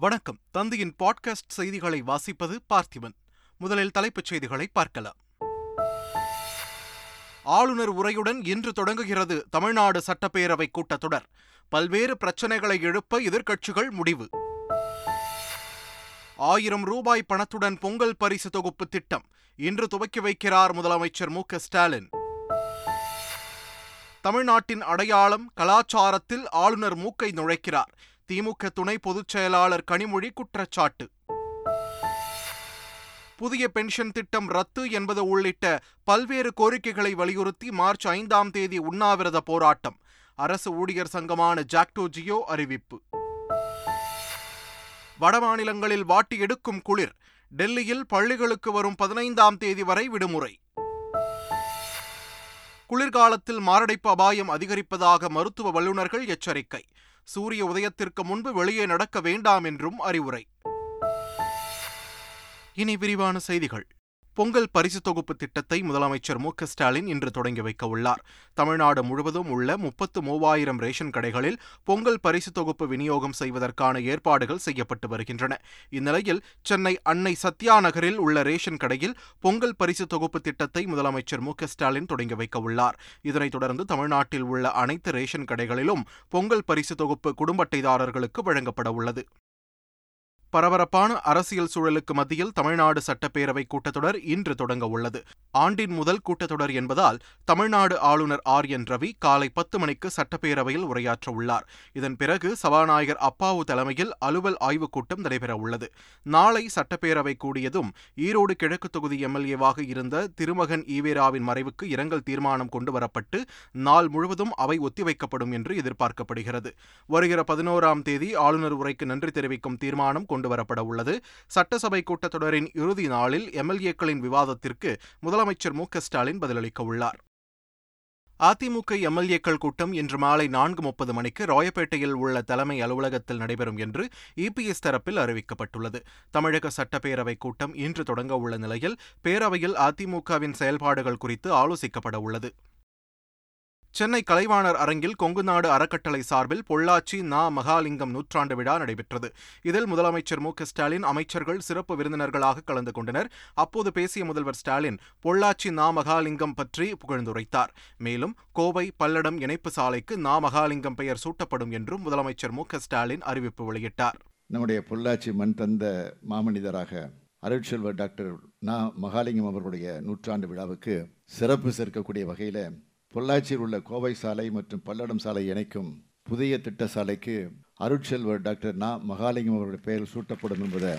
வணக்கம். தந்தையின் பாட்காஸ்ட் செய்திகளை வாசிப்பது பார்த்திபன். முதலில் தலைப்புச் செய்திகளை பார்க்கலாம். ஆளுநர் உரையுடன் இன்று தொடங்குகிறது தமிழ்நாடு சட்டப்பேரவை கூட்டத்தொடர். பல்வேறு பிரச்சனைகளை எழுப்ப எதிர்க்கட்சிகள் முடிவு. ஆயிரம் ரூபாய் பணத்துடன் பொங்கல் பரிசு தொகுப்பு திட்டம். இன்று துவக்கி வைக்கிறார் முதலமைச்சர் மு ஸ்டாலின். தமிழ்நாட்டின் அடையாளம் கலாச்சாரத்தில் ஆளுநர் மூக்கை நுழைக்கிறார். திமுக துணை பொதுச் செயலாளர் கனிமொழி குற்றச்சாட்டு. புதிய பென்ஷன் திட்டம் ரத்து என்பது உள்ளிட்ட பல்வேறு கோரிக்கைகளை வலியுறுத்தி மார்ச் ஐந்தாம் தேதி உண்ணாவிரத போராட்டம். அரசு ஊழியர் சங்கமான ஜாக்டோ ஜியோ அறிவிப்பு. வடமாநிலங்களில் வாட்டி எடுக்கும் குளிர். டெல்லியில் பள்ளிகளுக்கு வரும் பதினைந்தாம் தேதி வரை விடுமுறை. குளிர்காலத்தில் மாரடைப்பு அபாயம் அதிகரிப்பதாக மருத்துவ வல்லுநர்கள் எச்சரிக்கை. சூரிய உதயத்திற்கு முன்பு வெளியே நடக்க வேண்டாம் என்றும் அறிவுரை. இனி விரிவான செய்திகள். பொங்கல் பரிசு தொகுப்பு திட்டத்தை முதலமைச்சர் மு க ஸ்டாலின் இன்று தொடங்கி வைக்க உள்ளார். தமிழ்நாடு முழுவதும் உள்ள முப்பத்து மூவாயிரம் ரேஷன் கடைகளில் பொங்கல் பரிசு தொகுப்பு விநியோகம் செய்வதற்கான ஏற்பாடுகள் செய்யப்பட்டு வருகின்றன. இந்நிலையில் சென்னை அன்னை சத்யா நகரில் உள்ள ரேஷன் கடையில் பொங்கல் பரிசு தொகுப்பு திட்டத்தை முதலமைச்சர் மு க ஸ்டாலின் தொடங்கி வைக்க உள்ளார். இதனைத் தொடர்ந்து தமிழ்நாட்டில் உள்ள அனைத்து ரேஷன் கடைகளிலும் பொங்கல் பரிசு தொகுப்பு குடும்ப அட்டைதாரர்களுக்கு வழங்கப்பட உள்ளது. பரபரப்பான அரசியல் சூழலுக்கு மத்தியில் தமிழ்நாடு சட்டப்பேரவை கூட்டத்தொடர் இன்று தொடங்க உள்ளது. ஆண்டின் முதல் கூட்டத்தொடர் என்பதால் தமிழ்நாடு ஆளுநர் ஆர். என். ரவி காலை பத்து மணிக்கு சட்டப்பேரவையில் உரையாற்ற உள்ளார். இதன் பிறகு சபாநாயகர் அப்பாவு தலைமையில் அலுவல் ஆய்வுக் கூட்டம் நடைபெற உள்ளது. நாளை சட்டப்பேரவை கூடியதும் ஈரோடு கிழக்கு தொகுதி எம்எல்ஏவாக இருந்த திருமகன் ஈவேராவின் மறைவுக்கு இரங்கல் தீர்மானம் கொண்டுவரப்பட்டு நாள் முழுவதும் அவை ஒத்திவைக்கப்படும் என்று எதிர்பார்க்கப்படுகிறது. வருகிற பதினோராம் தேதி ஆளுநர் உரைக்கு நன்றி தெரிவிக்கும் தீர்மானம் கொண்டுவரப்பட உள்ளது சட்டசபை கூட்டத்தொடரின் இறுதி நாளில் எம்எல்ஏக்களின் விவாதத்திற்கு முதலமைச்சர் மு ஸ்டாலின் பதிலளிக்க உள்ளார் அதிமுக எம்எல்ஏக்கள் கூட்டம் இன்று மாலை நான்கு முப்பது மணிக்கு ராயப்பேட்டையில் உள்ள தலைமை அலுவலகத்தில் நடைபெறும் என்று இபிஎஸ் தரப்பில் அறிவிக்கப்பட்டுள்ளது. தமிழக சட்டப்பேரவை கூட்டம் இன்று தொடங்க உள்ள நிலையில் பேரவையில் அதிமுகவின் செயல்பாடுகள் குறித்து ஆலோசிக்கப்பட உள்ளது சென்னை கலைவாணர் அரங்கில் கொங்குநாடு அறக்கட்டளை சார்பில் பொள்ளாச்சி நா மகாலிங்கம் நூற்றாண்டு விழா நடைபெற்றது. இதில் முதலமைச்சர் மு ஸ்டாலின் அமைச்சர்கள் சிறப்பு விருந்தினர்களாக கலந்து கொண்டனர். அப்போது பேசிய முதல்வர் ஸ்டாலின் பொள்ளாச்சி நா மகாலிங்கம் பற்றி புகழ்ந்துரைத்தார். மேலும் கோவை பல்லடம் இணைப்பு சாலைக்கு நா மகாலிங்கம் பெயர் சூட்டப்படும் என்றும் முதலமைச்சர் மு ஸ்டாலின் அறிவிப்பு வெளியிட்டார். நம்முடைய பொள்ளாச்சி மண் தந்த மாமனிதராக அருட்செல்வர் டாக்டர் நா மகாலிங்கம் அவர்களுடைய நூற்றாண்டு விழாவுக்கு சிறப்பு சேர்க்கக்கூடிய வகையில் பொள்ளாச்சியில் உள்ள கோவை சாலை மற்றும் பல்லடம் சாலை இணைக்கும் புதிய திட்ட சாலைக்கு அருட்செல்வர் டாக்டர் நா. மகாலிங்கம் அவருடைய பெயர் சூட்டப்படும் என்பதை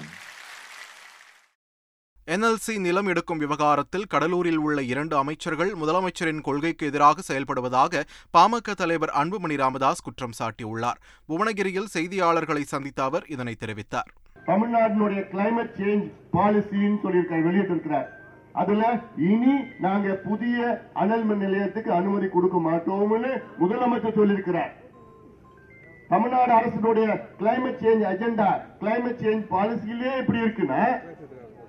என்எல்சி நிலம் எடுக்கும் விவகாரத்தில் கடலூரில் உள்ள இரண்டு அமைச்சர்கள் முதலமைச்சரின் கொள்கைக்கு எதிராக செயல்படுவதாக பாமக தலைவர் அன்புமணி ராமதாஸ் குற்றம் சாட்டியுள்ளார். புவனகிரியில் செய்தியாளர்களை சந்தித்த அவர் இதனை தெரிவித்தார். தமிழ்நாட்டினுடைய கிளைமேட் சேஞ்ச் பாலிசின்னு சொல்லியிருக்காரு வெளியிட்டிருக்கிறார். அதுல இனி நாங்க புதிய அனல் மின் நிலையத்துக்கு அனுமதி கொடுக்க மாட்டோம்னு முதலமைச்சர் சொல்லியிருக்கிறார். தமிழ்நாடு அரசினுடைய climate change agenda climate change பாலிசியிலே இப்படி இருக்குன்னா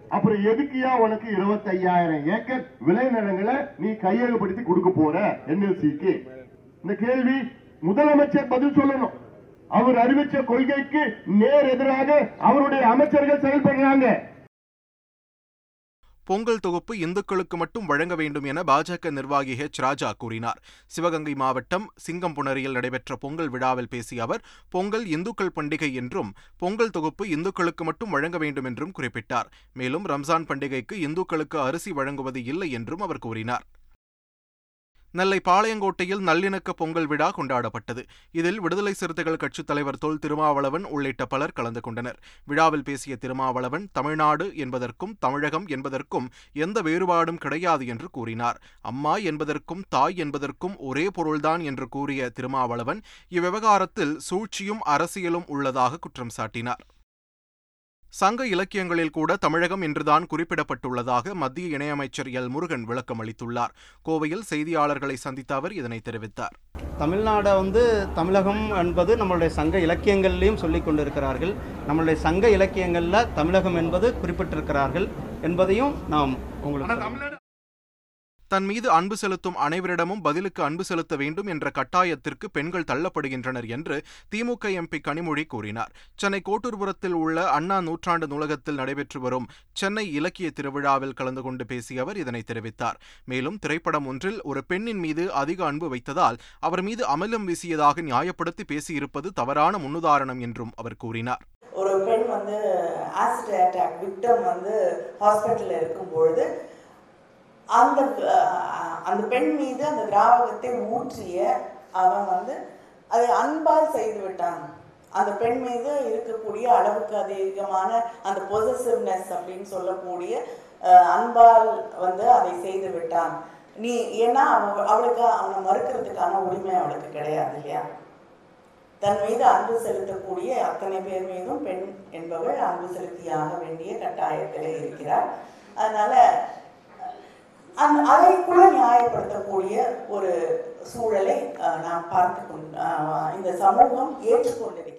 அப்புறம் எதுக்குயா உனக்கு இருபத்தி ஐயாயிரம் ஏக்கர் விளைநிலங்களை நீ கையகப்படுத்தி கொடுக்க போற என்எல்சிக்கு? இந்த கேள்வி முதலமைச்சர் பதில் சொல்லணும். அவர் அறிவிச்ச கொள்கைக்கு நேர் எதிராக அவருடைய அமைச்சர்கள் செயல்படுறாங்க. பொங்கல் தொகுப்பு இந்துக்களுக்கு மட்டும் வழங்க வேண்டும் என பாஜக நிர்வாகி ஹெச் ராஜா கூறினார். சிவகங்கை மாவட்டம் சிங்கம்புணரியில் நடைபெற்ற பொங்கல் விழாவில் பேசிய அவர் பொங்கல் இந்துக்கள் பண்டிகை என்றும் பொங்கல் தொகுப்பு இந்துக்களுக்கு மட்டும் வழங்க வேண்டும் என்றும் குறிப்பிட்டார். மேலும் ரம்ஜான் பண்டிகைக்கு இந்துக்களுக்கு அரிசி வழங்குவது இல்லை என்றும் அவர் கூறினார். நெல்லை பாளையங்கோட்டையில் நல்லிணக்க பொங்கல் விழா கொண்டாடப்பட்டது. இதில் விடுதலை சிறுத்தைகள் கட்சித் தலைவர் தொல் திருமாவளவன் உள்ளிட்ட பலர் கலந்து கொண்டனர். விழாவில் பேசிய திருமாவளவன் தமிழ்நாடு என்பதற்கும் தமிழகம் என்பதற்கும் எந்த வேறுபாடும் கிடையாது என்று கூறினார். அம்மா என்பதற்கும் தாய் என்பதற்கும் ஒரே பொருள்தான் என்று கூறிய திருமாவளவன் இவ்விவகாரத்தில் சூழ்ச்சியும் அரசியலும் உள்ளதாக குற்றம் சாட்டினார். சங்க இலக்கியங்களில் கூட தமிழகம் என்றுதான் குறிப்பிடப்பட்டுள்ளதாக மத்திய இணையமைச்சர் எல். முருகன் விளக்கம் அளித்துள்ளார். கோவையில் செய்தியாளர்களை சந்தித்த அவர் இதனை தெரிவித்தார். தமிழ்நாடை வந்து தமிழகம் என்பது நம்மளுடைய சங்க இலக்கியங்கள்லையும் சொல்லிக் கொண்டிருக்கிறார்கள். நம்மளுடைய சங்க இலக்கியங்களில் தமிழகம் என்பது குறிப்பிட்டிருக்கிறார்கள் என்பதையும் நாம் உங்களுக்கு தன் மீது அன்பு செலுத்தும் அனைவரிடமும் பதிலுக்கு அன்பு செலுத்த வேண்டும் என்ற கட்டாயத்திற்கு பெண்கள் தள்ளப்படுகின்றனர் என்று திமுக எம்பி கனிமொழி கூறினார். சென்னை கோட்டூர்புரத்தில் உள்ள அண்ணா நூற்றாண்டு நூலகத்தில் நடைபெற்று வரும் சென்னை இலக்கிய திருவிழாவில் கலந்து கொண்டு பேசிய அவர் இதனை தெரிவித்தார். மேலும் திரைப்படம் ஒன்றில் ஒரு பெண்ணின் மீது அதிக அன்பு வைத்ததால் அவர் மீது அமலம் வீசியதாக நியாயப்படுத்தி பேசியிருப்பது தவறான முன்னுதாரணம் என்றும் அவர் கூறினார். ஒரு பெண் வந்து ஆசிட் அட்டாக் விக்டம் வந்து ஹாஸ்பிட்டலில் இருக்கும்பொழுது அந்த அந்த பெண் மீது அந்த திராவகத்தை ஊற்றிய அவன் வந்து அதை அன்பால் செய்து விட்டான். அந்த பெண் மீது இருக்கக்கூடிய அளவுக்கு அதிகமான அந்த பொசசிவ்னஸ் அப்படின்னு சொல்லக்கூடிய அன்பால் வந்து அதை செய்து விட்டான். நீ ஏன்னா அவ அவளுக்கு அவனை மறுக்கிறதுக்கான உரிமை அவளுக்கு கிடையாது இல்லையா? தன் மீது அன்பு செலுத்தக்கூடிய அத்தனை பேர் மீதும் பெண் என்பவள் அன்பு செலுத்தியாக வேண்டிய கட்டாயத்தில் இருக்கிறார் அதனால அந் அதை கூட நியாயப்படுத்தக்கூடிய ஒரு சூழலை நாம் பார்த்து இந்த சமூகம் ஏற்றுக்கொண்டிருக்கிறது.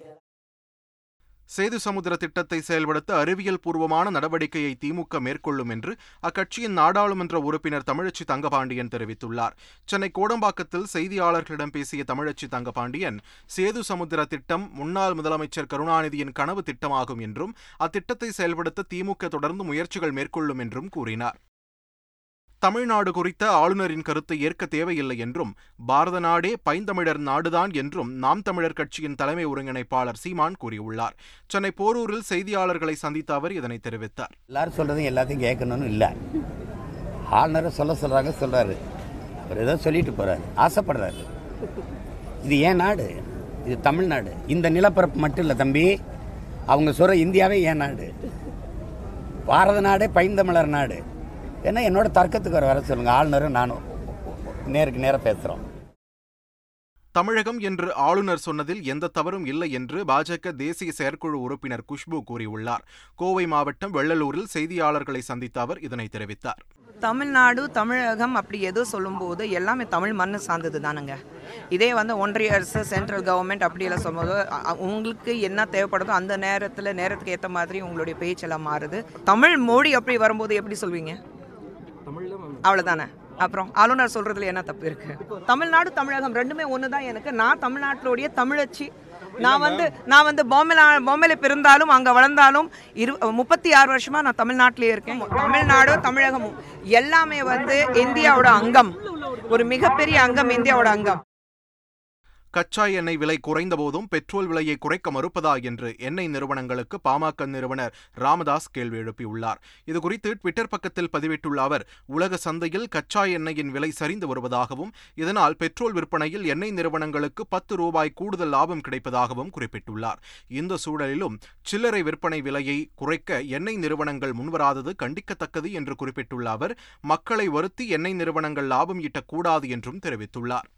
சேது சமுத்திர திட்டத்தை செயல்படுத்த அறிவியல் பூர்வமான நடவடிக்கையை திமுக மேற்கொள்ளும் என்று அக்கட்சியின் நாடாளுமன்ற உறுப்பினர் தமிழச்சி தங்கபாண்டியன் தெரிவித்துள்ளார். சென்னை கோடம்பாக்கத்தில் செய்தியாளர்களிடம் பேசிய தமிழச்சி தங்கபாண்டியன் சேது சமுத்திர திட்டம் முன்னாள் முதலமைச்சர் கருணாநிதியின் கனவு திட்டமாகும் என்றும் அத்திட்டத்தை செயல்படுத்த திமுக தொடர்ந்து முயற்சிகள் மேற்கொள்ளும் என்றும் கூறினார். தமிழ்நாடு குறித்த ஆளுநரின் கருத்தை ஏற்க தேவையில்லை என்றும் பாரத நாடே பைந்தமிழர் நாடுதான் என்றும் நாம் தமிழர் கட்சியின் தலைமை ஒருங்கிணைப்பாளர் சீமான் கூறியுள்ளார். சென்னை போரூரில் செய்தியாளர்களை சந்தித்த அவர் இதனை தெரிவித்தார். எல்லாரும் சொல்றதையும் எல்லாத்தையும் கேட்கணும்னு இல்லை. ஆளுநரை சொல்ல சொல்கிறாங்க சொல்கிறாரு அவர் ஏதோ சொல்லிட்டு போகிறாரு ஆசைப்படுறாரு. இது ஏன் நாடு? இது தமிழ்நாடு இந்த நிலப்பரப்பு மட்டும் இல்லை தம்பி. அவங்க சொல்கிற இந்தியாவே ஏன் நாடு? பாரத நாடே பைந்தமிழர் நாடு. ஏன்னா என்னோட தர்க்கத்துக்கு வர வர சொல்லுங்கள் ஆளுநரும் நானும் நேருக்கு நேராக பேசுகிறோம் தமிழகம் என்று ஆளுநர் சொன்னதில் எந்த தவறும் இல்லை என்று பாஜக தேசிய செயற்குழு உறுப்பினர் குஷ்பு கூறியுள்ளார். கோவை மாவட்டம் வெள்ளலூரில் செய்தியாளர்களை சந்தித்த அவர் இதனை தெரிவித்தார். தமிழ்நாடு தமிழகம் அப்படி ஏதோ சொல்லும்போது எல்லாமே தமிழ் மண்ணு சார்ந்தது தானுங்க. இதே வந்து ஒன்றிய அரசு சென்ட்ரல் கவர்மெண்ட் அப்படியெல்லாம் சொல்லும்போது உங்களுக்கு என்ன தேவைப்படுதோ அந்த நேரத்தில் நேரத்துக்கு ஏற்ற மாதிரி உங்களுடைய பேச்செல்லாம் மாறுது. தமிழ் மொழி அப்படி வரும்போது எப்படி சொல்வீங்க? அவ்வளோதானே அப்புறம் ஆளுநர் சொல்றதுல என்ன தப்பு இருக்கு? தமிழ்நாடு தமிழகம் ரெண்டுமே ஒன்று தான் எனக்கு. நான் தமிழ்நாட்டிலுடைய தமிழச்சி. நான் வந்து நான் வந்து பொம்மையில பொம்மையில பிறந்தாலும் அங்கே வளர்ந்தாலும் இரு முப்பத்தி ஆறு வருஷமா நான் தமிழ்நாட்டிலே இருக்கேன். தமிழ்நாடும் தமிழகமும் எல்லாமே வந்து இந்தியாவோட அங்கம். ஒரு மிகப்பெரிய அங்கம் இந்தியாவோட அங்கம். கச்சா எண்ணெய் விலை குறைந்தபோதும் பெட்ரோல் விலையை குறைக்க மறுப்பதா என்று எண்ணெய் நிறுவனங்களுக்கு பாமக நிறுவனர் ராமதாஸ் கேள்வி எழுப்பியுள்ளார். இதுகுறித்து ட்விட்டர் பக்கத்தில் பதிவிட்டுள்ள அவர் உலக சந்தையில் கச்சா எண்ணெயின் விலை சரிந்து வருவதாகவும் இதனால் பெட்ரோல் விற்பனையில் எண்ணெய் நிறுவனங்களுக்கு பத்து ரூபாய் கூடுதல் லாபம் கிடைப்பதாகவும் குறிப்பிட்டுள்ளார். இந்த சூழலிலும் சில்லறை விற்பனை விலையை குறைக்க எண்ணெய் நிறுவனங்கள் முன்வராதது கண்டிக்கத்தக்கது என்று குறிப்பிட்டுள்ள அவர் மக்களை வருத்தி எண்ணெய் நிறுவனங்கள் லாபம் ஈட்டக்கூடாது என்றும் தெரிவித்துள்ளார்.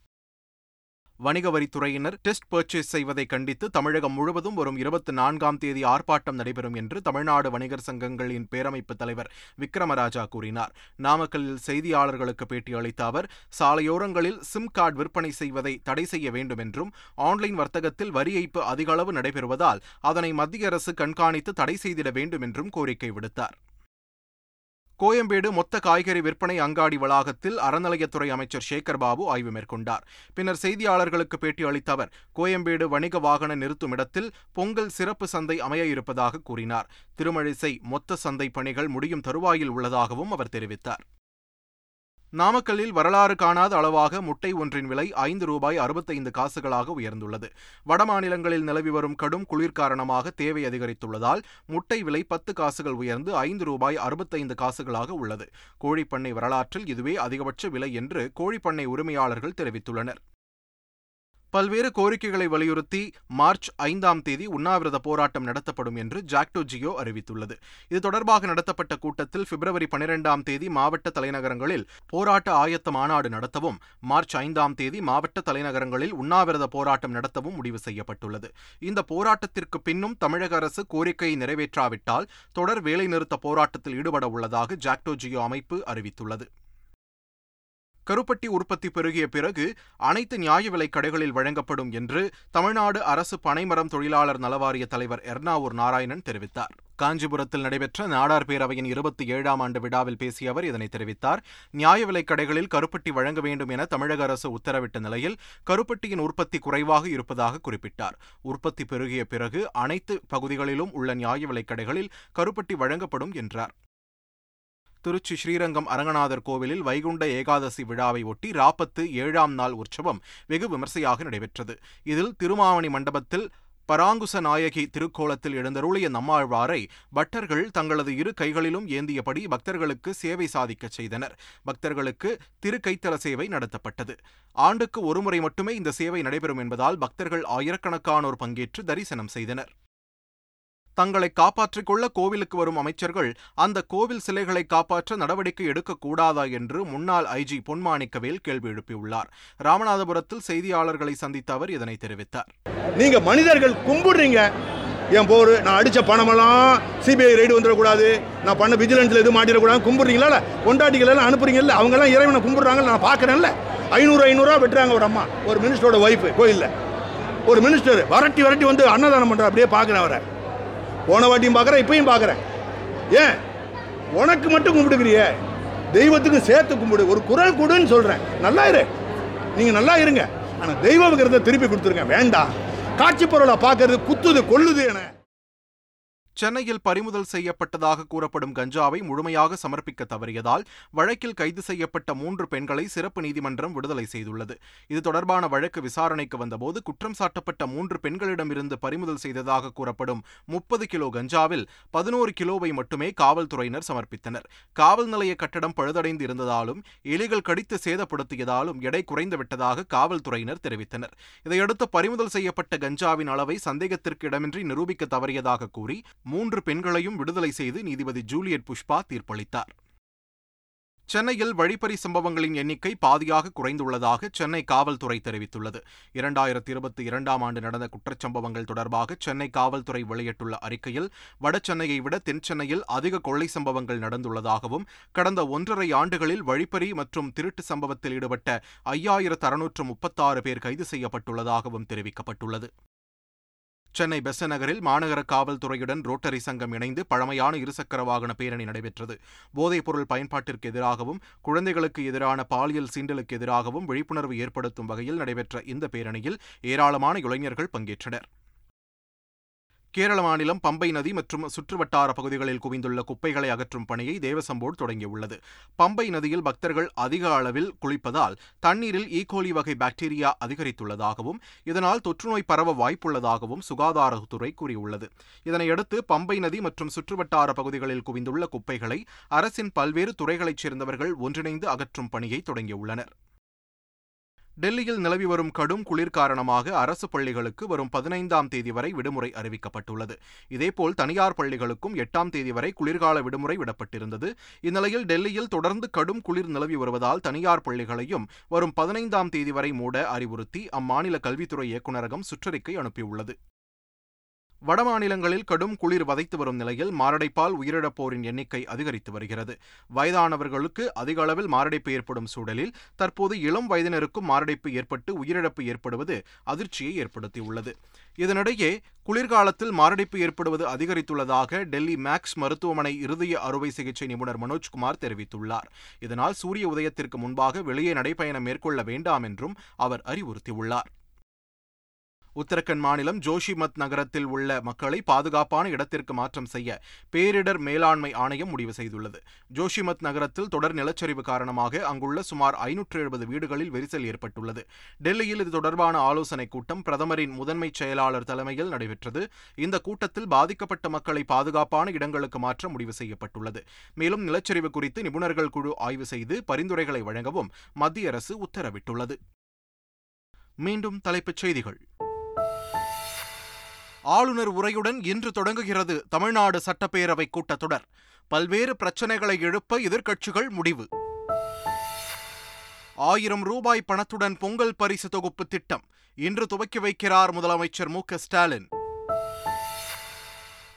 வணிக வரித்துறையினர் டெஸ்ட் பர்ச்சேஸ் செய்வதை கண்டித்து தமிழகம் முழுவதும் வரும் இருபத்தி நான்காம் தேதி ஆர்ப்பாட்டம் நடைபெறும் என்று தமிழ்நாடு வணிகர் சங்கங்களின் பேரமைப்பு தலைவர் விக்ரமராஜா கூறினார். நாமக்கல்லில் செய்தியாளர்களுக்கு பேட்டியளித்த அவர் சாலையோரங்களில் சிம் கார்டு விற்பனை செய்வதை தடை செய்ய வேண்டும் என்றும் ஆன்லைன் வர்த்தகத்தில் வரி ஏய்ப்பு அதிகளவு நடைபெறுவதால் அதனை மத்திய அரசு கண்காணித்து தடை செய்திட வேண்டும் என்றும் கோரிக்கை விடுத்தார். கோயம்பேடு மொத்த காய்கறி விற்பனை அங்காடி வளாகத்தில் அறநிலையத்துறை அமைச்சர் சேகர் பாபு ஆய்வு மேற்கொண்டார். பின்னர் செய்தியாளர்களுக்கு பேட்டி அளித்த அவர் கோயம்பேடு வணிக வாகன நிறுத்தும் இடத்தில் பொங்கல் சிறப்பு சந்தை அமைய இருப்பதாக கூறினார். திருமழிசை மொத்த சந்தை பணிகள் முடியும் தருவாயில் உள்ளதாகவும் அவர் தெரிவித்தார். நாமக்கல்லில் வரலாறு காணாத அளவாக முட்டை ஒன்றின் விலை ஐந்து ரூபாய் அறுபத்தைந்து காசுகளாக உயர்ந்துள்ளது. வடமாநிலங்களில் நிலவி வரும் கடும் குளிர் காரணமாக தேவை அதிகரித்துள்ளதால் முட்டை விலை பத்து காசுகள் உயர்ந்து ஐந்து ரூபாய் அறுபத்தைந்து காசுகளாக உள்ளது. கோழிப்பண்ணை வரலாற்றில் இதுவே அதிகபட்ச விலை என்று கோழிப்பண்ணை உரிமையாளர்கள் தெரிவித்துள்ளனர். பல்வேறு கோரிக்கைகளை வலியுறுத்தி மார்ச் ஐந்தாம் தேதி உண்ணாவிரத போராட்டம் நடத்தப்படும் என்று ஜாக்டோ ஜியோ அறிவித்துள்ளது. இது தொடர்பாக நடத்தப்பட்ட கூட்டத்தில் பிப்ரவரி பனிரெண்டாம் தேதி மாவட்ட தலைநகரங்களில் போராட்ட ஆயத்த மாநாடு நடத்தவும் மார்ச் ஐந்தாம் தேதி மாவட்ட தலைநகரங்களில் உண்ணாவிரத போராட்டம் நடத்தவும் முடிவு செய்யப்பட்டுள்ளது. இந்த போராட்டத்திற்கு பின்னும் தமிழக அரசு கோரிக்கையை நிறைவேற்றாவிட்டால் தொடர் வேலைநிறுத்த போராட்டத்தில் ஈடுபட உள்ளதாக ஜாக்டோ ஜியோ அமைப்பு அறிவித்துள்ளது. கருப்பட்டி உற்பத்தி பெருகிய பிறகு அனைத்து நியாய விலைக் கடைகளில் வழங்கப்படும் என்று தமிழ்நாடு அரசு பனைமரம் தொழிலாளர் நலவாரிய தலைவர் எர்ணாவூர் நாராயணன் தெரிவித்தார். காஞ்சிபுரத்தில் நடைபெற்ற நாடார் பேரவையின் இருபத்தி ஏழாம் ஆண்டு விழாவில் பேசிய அவர் இதனை தெரிவித்தார். நியாய விலைக் கடைகளில் கருப்பட்டி வழங்க வேண்டும் என தமிழக அரசு உத்தரவிட்ட நிலையில் கருப்பட்டியின் உற்பத்தி குறைவாக இருப்பதாக குறிப்பிட்டார். உற்பத்தி பெருகிய பிறகு அனைத்து பகுதிகளிலும் உள்ள நியாய விலைக் கடைகளில் கருப்பட்டி வழங்கப்படும் என்றார். திருச்சி ஸ்ரீரங்கம் அரங்கநாதர் கோவிலில் வைகுண்ட ஏகாதசி விழாவை ஒட்டி ராப்பத்து ஏழாம் நாள் உற்சவம் வெகு விமர்சையாக நடைபெற்றது. இதில் திருமாவணி மண்டபத்தில் பராங்குச நாயகி திருக்கோலத்தில் எழுந்தருளிய நம்மாழ்வாரை பட்டர்கள் தங்களது இரு கைகளிலும் ஏந்தியபடி பக்தர்களுக்கு சேவை சாதிக்கச் செய்தனர். பக்தர்களுக்கு திருக்கைத்தல சேவை நடத்தப்பட்டது. ஆண்டுக்கு ஒருமுறை மட்டுமே இந்த சேவை நடைபெறும் என்பதால் பக்தர்கள் ஆயிரக்கணக்கானோர் பங்கேற்று தரிசனம் செய்தனர். தங்களை காப்பாற்றிக் கொள்ள கோவிலுக்கு வரும் அமைச்சர்கள் அந்த கோவில் சிலைகளை காப்பாற்ற நடவடிக்கை எடுக்கக்கூடாதா என்று முன்னாள் ஐஜி பொன்மாணிக்கவேல் கேள்வி எழுப்பியுள்ளார். ராமநாதபுரத்தில் செய்தியாளர்களை சந்தித்த அவர் இதனை தெரிவித்தார். நீங்க மனிதர்கள் கும்பிடுறீங்க. என் போர் நான் அடித்த பணமெல்லாம் சிபிஐ ரைடு வந்துடக்கூடாது. நான் பண்ண விஜிலன்ஸில் எதுவும் மாட்டிடக்கூடாது கும்பிட்றீங்களா கொண்டாட்டிகள் எல்லாம் அனுப்புறீங்கல்ல அவங்க எல்லாம் இறைவனை கும்பிட்றாங்க நான் பார்க்குறேன்ல ஐநூறு ஐநூறுரூவா வெட்டுறாங்க ஒரு அம்மா. ஒரு மினிஸ்டரோட ஒய்ஃபு கோயிலில். ஒரு மினிஸ்டர் வரட்டி வரட்டி வந்து அன்னதானம் பண்ணுற அப்படியே பார்க்குறேன் அவரை. போன வாட்டியும் பார்க்குறேன் இப்பயும் பார்க்குறேன். ஏன்? உனக்கு மட்டும் கும்பிடுக்கிறியே தெய்வத்துக்கும் சேர்த்து கும்பிடு. ஒரு குரல் கொடுன்னு சொல்கிறேன் நல்லா இரு. நீங்கள் நல்லா இருங்க. ஆனால் தெய்வ திருப்பி கொடுத்துருங்க. வேண்டாம். காட்சி பொருளை பார்க்கறது குத்துது கொல்லுது என. சென்னையில் பறிமுதல் செய்யப்பட்டதாக கூறப்படும் கஞ்சாவை முழுமையாக சமர்ப்பிக்க தவறியதால் வழக்கில் கைது செய்யப்பட்ட மூன்று பெண்களை சிறப்பு நீதிமன்றம் விடுதலை செய்துள்ளது. இது தொடர்பான வழக்கு விசாரணைக்கு வந்தபோது குற்றம் சாட்டப்பட்ட மூன்று பெண்களிடமிருந்து பறிமுதல் செய்ததாக கூறப்படும் முப்பது கிலோ கஞ்சாவில் பதினோரு கிலோவை மட்டுமே காவல்துறையினர் சமர்ப்பித்தனர். காவல் நிலைய கட்டடம் பழுதடைந்து இருந்ததாலும் எலிகள் கடித்து சேதப்படுத்தியதாலும் எடை குறைந்து விட்டதாக காவல்துறையினர் தெரிவித்தனர். இதையடுத்து பறிமுதல் செய்யப்பட்ட கஞ்சாவின் அளவை சந்தேகத்திற்கு இடமின்றி நிரூபிக்க தவறியதாக கூறி மூன்று பெண்களையும் விடுதலை செய்து நீதிபதி ஜூலியட் புஷ்பா தீர்ப்பளித்தார். சென்னையில் வழிப்பறி சம்பவங்களின் எண்ணிக்கை பாதியாக குறைந்துள்ளதாக சென்னை காவல்துறை தெரிவித்துள்ளது. இரண்டாயிரத்தி இருபத்தி இரண்டாம் ஆண்டு நடந்த குற்றச்சம்பவங்கள் தொடர்பாக சென்னை காவல்துறை வெளியிட்டுள்ள அறிக்கையில் வட சென்னையை விட தென் சென்னையில் அதிக கொள்ளை சம்பவங்கள் நடந்துள்ளதாகவும் கடந்த ஒன்றரை ஆண்டுகளில் வழிப்பறி மற்றும் திருட்டு சம்பவத்தில் ஈடுபட்ட ஐயாயிரத்து அறுநூற்று முப்பத்தாறு பேர் கைது செய்யப்பட்டுள்ளதாகவும் தெரிவிக்கப்பட்டுள்ளது. சென்னை பெச நகரில் மாநகர காவல்துறையுடன் ரோட்டரி சங்கம் இணைந்து பழமையான இருசக்கர வாகன பேரணி நடைபெற்றது. போதைப்பொருள் பயன்பாட்டிற்கு எதிராகவும் குழந்தைகளுக்கு எதிரான பாலியல் சீண்டலுக்கு எதிராகவும் விழிப்புணர்வு ஏற்படுத்தும் வகையில் நடைபெற்ற இந்த பேரணியில் ஏராளமான இளைஞர்கள் பங்கேற்றனர். கேரள மாநிலம் பம்பை நதி மற்றும் சுற்றுவட்டார பகுதிகளில் குவிந்துள்ள குப்பைகளை அகற்றும் பணியை தேவசம்போர்டு தொடங்கியுள்ளது. பம்பை நதியில் பக்தர்கள் அதிக அளவில் குளிப்பதால் தண்ணீரில் e. ஈகோலி வகை பாக்டீரியா அதிகரித்துள்ளதாகவும் இதனால் தொற்றுநோய் பரவ வாய்ப்புள்ளதாகவும் சுகாதாரத்துறை கூறியுள்ளது. இதனையடுத்து பம்பை நதி மற்றும் சுற்றுவட்டார பகுதிகளில் குவிந்துள்ள குப்பைகளை அரசின் பல்வேறு துறைகளைச் சேர்ந்தவர்கள் ஒன்றிணைந்து அகற்றும் பணியை தொடங்கியுள்ளனர். டெல்லியில் நிலவி வரும் கடும் குளிர் காரணமாக அரசு பள்ளிகளுக்கு வரும் பதினைந்தாம் தேதி வரை விடுமுறை அறிவிக்கப்பட்டுள்ளது. இதேபோல் தனியார் பள்ளிகளுக்கும் எட்டாம் தேதி வரை குளிர்கால விடுமுறை விடப்பட்டிருந்தது. இந்நிலையில் டெல்லியில் தொடர்ந்து கடும் குளிர் நிலவி வருவதால் தனியார் பள்ளிகளையும் வரும் பதினைந்தாம் தேதி வரை மூட அறிவுறுத்தி அம்மாநில கல்வித்துறை இயக்குநரகம் சுற்றறிக்கை அனுப்பியுள்ளது. வடமாநிலங்களில் கடும் குளிர் வதைத்து வரும் நிலையில் மாரடைப்பால் உயிரிழப்போரின் எண்ணிக்கை அதிகரித்து வருகிறது. வயதானவர்களுக்கு அதிக அளவில் மாரடைப்பு ஏற்படும் சூழலில் தற்போது இளம் வயதினருக்கும் மாரடைப்பு ஏற்பட்டு உயிரிழப்பு ஏற்படுவது அதிர்ச்சியை ஏற்படுத்தியுள்ளது. இதனிடையே குளிர்காலத்தில் மாரடைப்பு ஏற்படுவது அதிகரித்துள்ளதாக டெல்லி மேக்ஸ் மருத்துவமனை இருதய அறுவை சிகிச்சை நிபுணர் மனோஜ்குமார் தெரிவித்துள்ளார். இதனால் சூரிய உதயத்திற்கு முன்பாக வெளியே நடைபயணம் மேற்கொள்ள வேண்டாம் என்றும் அவர் அறிவுறுத்தியுள்ளார். உத்தரகண்ட் மாநிலம் ஜோஷிமத் நகரத்தில் உள்ள மக்களை பாதுகாப்பான இடத்திற்கு மாற்றம் செய்ய பேரிடர் மேலாண்மை ஆணையம் முடிவு செய்துள்ளது. ஜோஷிமத் நகரத்தில் தொடர் நிலச்சரிவு காரணமாக அங்குள்ள சுமார் ஐநூற்று எழுபது வீடுகளில் விரிசல் ஏற்பட்டுள்ளது. டெல்லியில் இது தொடர்பான ஆலோசனைக் கூட்டம் பிரதமரின் முதன்மைச் செயலாளர் தலைமையில் நடைபெற்றது. இந்த கூட்டத்தில் பாதிக்கப்பட்ட மக்களை பாதுகாப்பான இடங்களுக்கு மாற்ற முடிவு செய்யப்பட்டுள்ளது. மேலும் நிலச்சரிவு குறித்து நிபுணர்கள் குழு ஆய்வு செய்து பரிந்துரைகளை வழங்கவும் மத்திய அரசு உத்தரவிட்டுள்ளது. மீண்டும் தலைப்புச் செய்திகள். ஆளுநர் உரையுடன் இன்று தொடங்குகிறது தமிழ்நாடு சட்டப்பேரவை கூட்டத்தொடர். பல்வேறு பிரச்சனைகளை எழுப்ப எதிர்க்கட்சிகள் முடிவு. ஆயிரம் ரூபாய் பணத்துடன் பொங்கல் பரிசு தொகுப்பு திட்டம். இன்று துவக்கி வைக்கிறார் முதலமைச்சர் மு ஸ்டாலின்.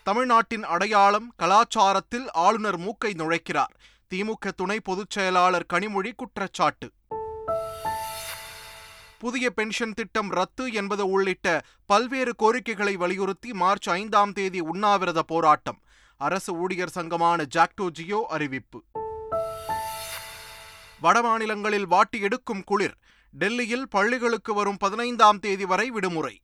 தமிழ்நாட்டின் அடையாளம் கலாச்சாரத்தில் ஆளுநர் மூக்கை நுழைக்கிறார். திமுக துணை பொதுச் செயலாளர் கனிமொழி குற்றச்சாட்டு. புதிய பென்ஷன் திட்டம் ரத்து என்பது உள்ளிட்ட பல்வேறு கோரிக்கைகளை வலியுறுத்தி மார்ச் ஐந்தாம் தேதி உண்ணாவிரத போராட்டம். அரசு ஊழியர் சங்கமான ஜாக்டோ ஜியோ அறிவிப்பு. வடமாநிலங்களில் வாட்டி எடுக்கும் குளிர் டெல்லியில் பள்ளிகளுக்கு வரும் பதினைந்தாம் தேதி வரை விடுமுறை.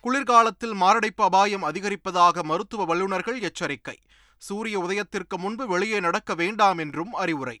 குளிர்காலத்தில் மாரடைப்பு அபாயம் அதிகரிப்பதாக மருத்துவ வல்லுநர்கள் எச்சரிக்கை. சூரிய உதயத்திற்கு முன்பு வெளியே நடக்க வேண்டாம் என்றும் அறிவுரை.